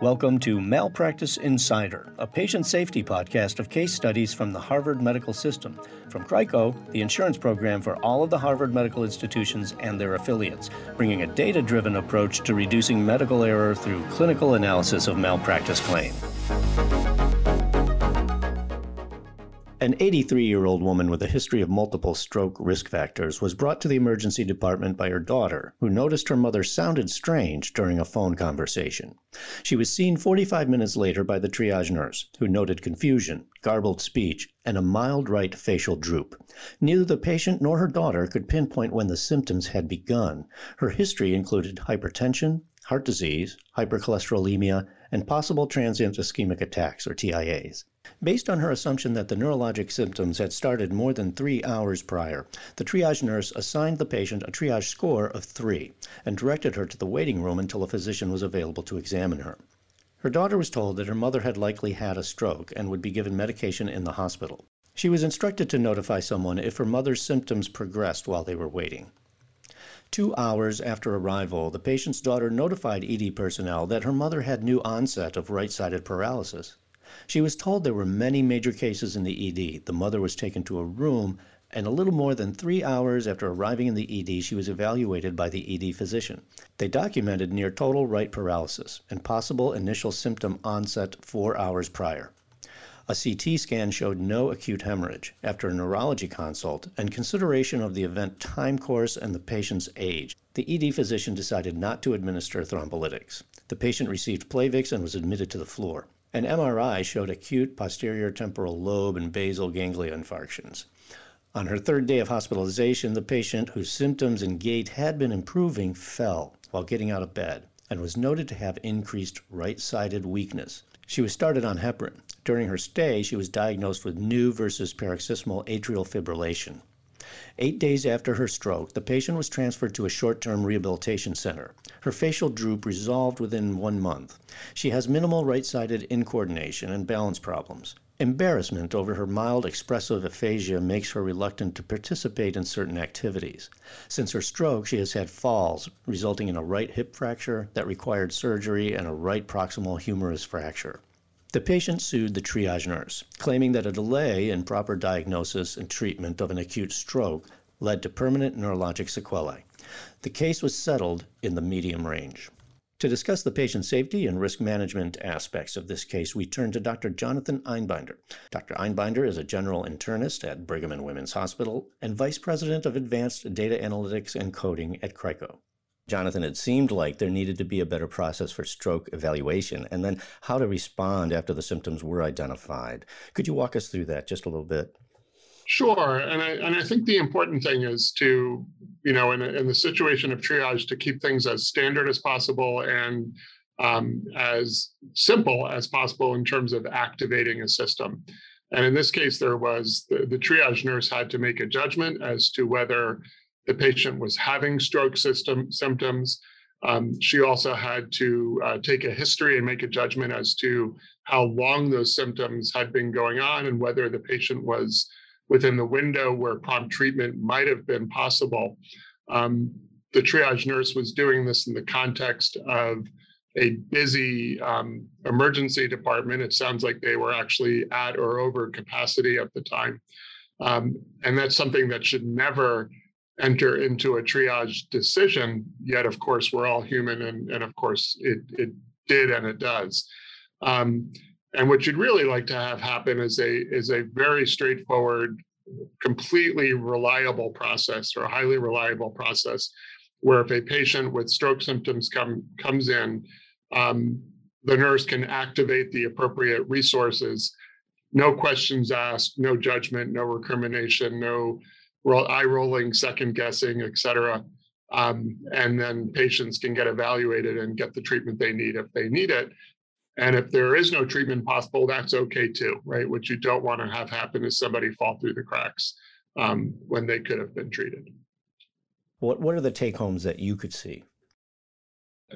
Welcome to Malpractice Insider, a patient safety podcast of case studies from the Harvard Medical System, from CRICO, the insurance program for all of the Harvard medical institutions and their affiliates, bringing a data driven approach to reducing medical error through clinical analysis of malpractice claim. An 83 year old woman with a history of multiple stroke risk factors was brought to the emergency department by her daughter, who noticed her mother sounded strange during a phone conversation. She was seen 45 minutes later by the triage nurse, who noted confusion, garbled speech, and a mild right facial droop. Neither the patient nor her daughter could pinpoint when the symptoms had begun. Her history included hypertension, heart disease, hypercholesterolemia, and possible transient ischemic attacks, or TIAs. Based on her assumption that the neurologic symptoms had started more than three hours prior, the triage nurse assigned the patient a triage score of three and directed her to the waiting room until a physician was available to examine her. Her daughter was told that her mother had likely had a stroke and would be given medication in the hospital. She was instructed to notify someone if her mother's symptoms progressed while they were waiting. Two hours after arrival, the patient's daughter notified ED personnel that her mother had new onset of right sided paralysis. She was told there were many major cases in the ED. The mother was taken to a room, and a little more than three hours after arriving in the ED, she was evaluated by the ED physician. They documented near total right paralysis and possible initial symptom onset four hours prior. A CT scan showed no acute hemorrhage after a neurology consult and consideration of the event time course and the patient's age. The ED physician decided not to administer thrombolytics. The patient received Plavix and was admitted to the floor. An MRI showed acute posterior temporal lobe and basal ganglia infarctions. On her third day of hospitalization, the patient, whose symptoms and gait had been improving, fell while getting out of bed and was noted to have increased right sided weakness. She was started on heparin. During her stay, she was diagnosed with new versus paroxysmal atrial fibrillation. Eight days after her stroke, the patient was transferred to a short term rehabilitation center. Her facial droop resolved within one month. She has minimal right sided incoordination and balance problems. Embarrassment over her mild expressive aphasia makes her reluctant to participate in certain activities. Since her stroke, she has had falls, resulting in a right hip fracture that required surgery and a right proximal humerus fracture. The patient sued the triage nurse, claiming that a delay in proper diagnosis and treatment of an acute stroke led to permanent neurologic sequelae. The case was settled in the medium range. To discuss the patient safety and risk management aspects of this case, we turn to Dr. Jonathan Einbinder. Dr. Einbinder is a general internist at Brigham and Women's Hospital and vice president of advanced data analytics and coding at CRICO. Jonathan, it seemed like there needed to be a better process for stroke evaluation and then how to respond after the symptoms were identified. Could you walk us through that just a little bit? Sure, and I and I think the important thing is to, you know, in, in the situation of triage, to keep things as standard as possible and um, as simple as possible in terms of activating a system. And in this case, there was the, the triage nurse had to make a judgment as to whether the patient was having stroke system symptoms. Um, she also had to uh, take a history and make a judgment as to how long those symptoms had been going on and whether the patient was within the window where prompt treatment might have been possible. Um, the triage nurse was doing this in the context of a busy um, emergency department. It sounds like they were actually at or over capacity at the time. Um, and that's something that should never enter into a triage decision. Yet, of course, we're all human, and, and of course, it, it did and it does. Um, and what you'd really like to have happen is a is a very straightforward, completely reliable process or a highly reliable process, where if a patient with stroke symptoms come comes in, um, the nurse can activate the appropriate resources. No questions asked, no judgment, no recrimination, no eye rolling, second guessing, et cetera. Um, and then patients can get evaluated and get the treatment they need if they need it. And if there is no treatment possible, that's okay too, right? What you don't want to have happen is somebody fall through the cracks um, when they could have been treated. What What are the take homes that you could see?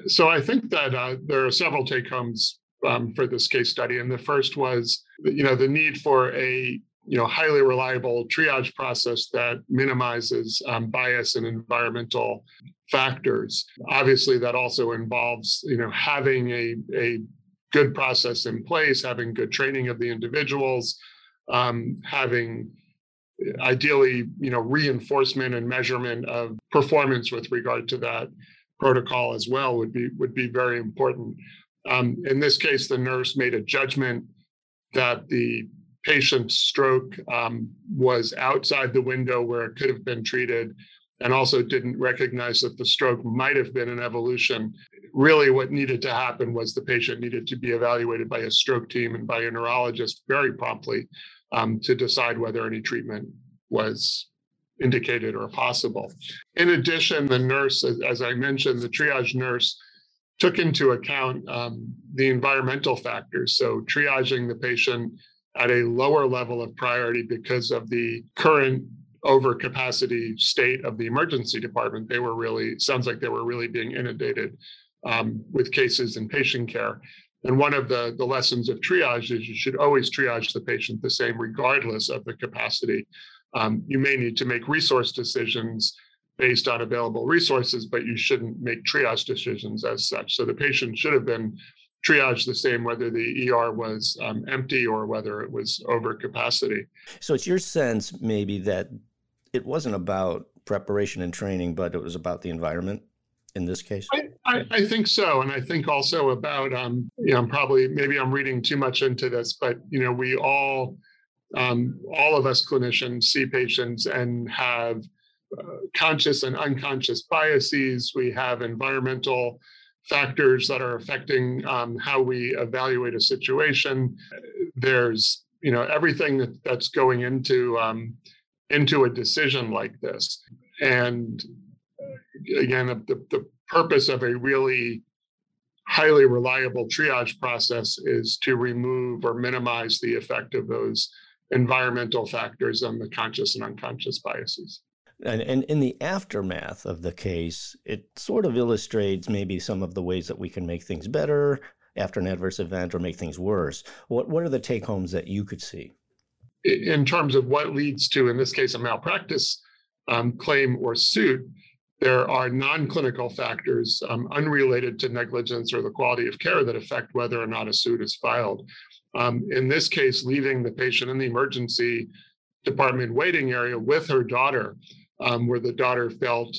So I think that uh, there are several take homes um, for this case study, and the first was, you know, the need for a you know highly reliable triage process that minimizes um, bias and environmental factors. Obviously, that also involves you know having a, a good process in place, having good training of the individuals, um, having ideally you know reinforcement and measurement of performance with regard to that protocol as well would be would be very important. Um, in this case, the nurse made a judgment that the patient's stroke um, was outside the window where it could have been treated and also didn't recognize that the stroke might have been an evolution. Really, what needed to happen was the patient needed to be evaluated by a stroke team and by a neurologist very promptly um, to decide whether any treatment was indicated or possible. In addition, the nurse, as I mentioned, the triage nurse took into account um, the environmental factors. So, triaging the patient at a lower level of priority because of the current overcapacity state of the emergency department. They were really, sounds like they were really being inundated um, with cases in patient care. And one of the, the lessons of triage is you should always triage the patient the same, regardless of the capacity. Um, you may need to make resource decisions based on available resources, but you shouldn't make triage decisions as such. So the patient should have been triaged the same whether the ER was um, empty or whether it was over capacity. So it's your sense maybe that it wasn't about preparation and training, but it was about the environment in this case? I, I, I, think so. And I think also about, um, you know, I'm probably, maybe I'm reading too much into this, but, you know, we all, um, all of us clinicians see patients and have uh, conscious and unconscious biases. We have environmental factors that are affecting um, how we evaluate a situation. There's, you know, everything that, that's going into, um, into a decision like this. And again, the, the purpose of a really highly reliable triage process is to remove or minimize the effect of those environmental factors on the conscious and unconscious biases. And, and in the aftermath of the case, it sort of illustrates maybe some of the ways that we can make things better after an adverse event or make things worse. What, what are the take homes that you could see? In terms of what leads to, in this case, a malpractice um, claim or suit, there are non-clinical factors um, unrelated to negligence or the quality of care that affect whether or not a suit is filed. Um, in this case, leaving the patient in the emergency department waiting area with her daughter, um, where the daughter felt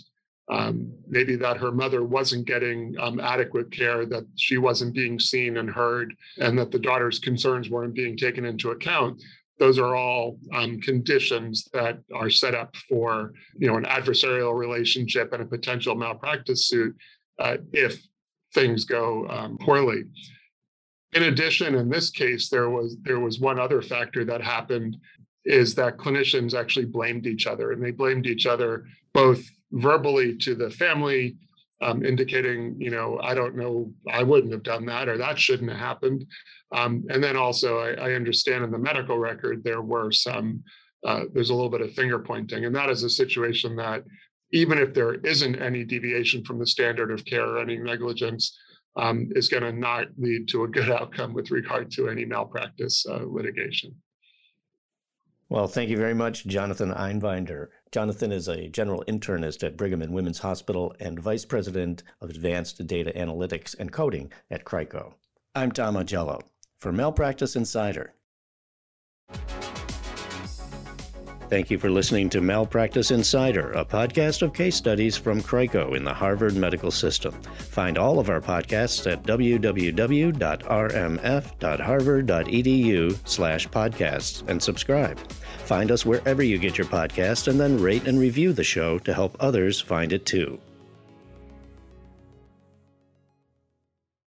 um, maybe that her mother wasn't getting um, adequate care, that she wasn't being seen and heard, and that the daughter's concerns weren't being taken into account those are all um, conditions that are set up for you know an adversarial relationship and a potential malpractice suit uh, if things go um, poorly. In addition, in this case, there was there was one other factor that happened is that clinicians actually blamed each other, and they blamed each other both verbally to the family, um, indicating, you know, I don't know, I wouldn't have done that, or that shouldn't have happened. Um, and then also, I, I, understand in the medical record there were some, uh, there's a little bit of finger pointing, and that is a situation that even if there isn't any deviation from the standard of care or any negligence, um, is going to not lead to a good outcome with regard to any malpractice uh, litigation. Well, thank you very much, Jonathan Einbinder. Jonathan is a general internist at Brigham and Women's Hospital and vice president of advanced data analytics and coding at CRICO. I'm Tom Augello for Malpractice Insider. Thank you for listening to Malpractice Insider, a podcast of case studies from CRICO in the Harvard Medical System. Find all of our podcasts at www.rmf.harvard.edu slash podcasts and subscribe. Find us wherever you get your podcast and then rate and review the show to help others find it too.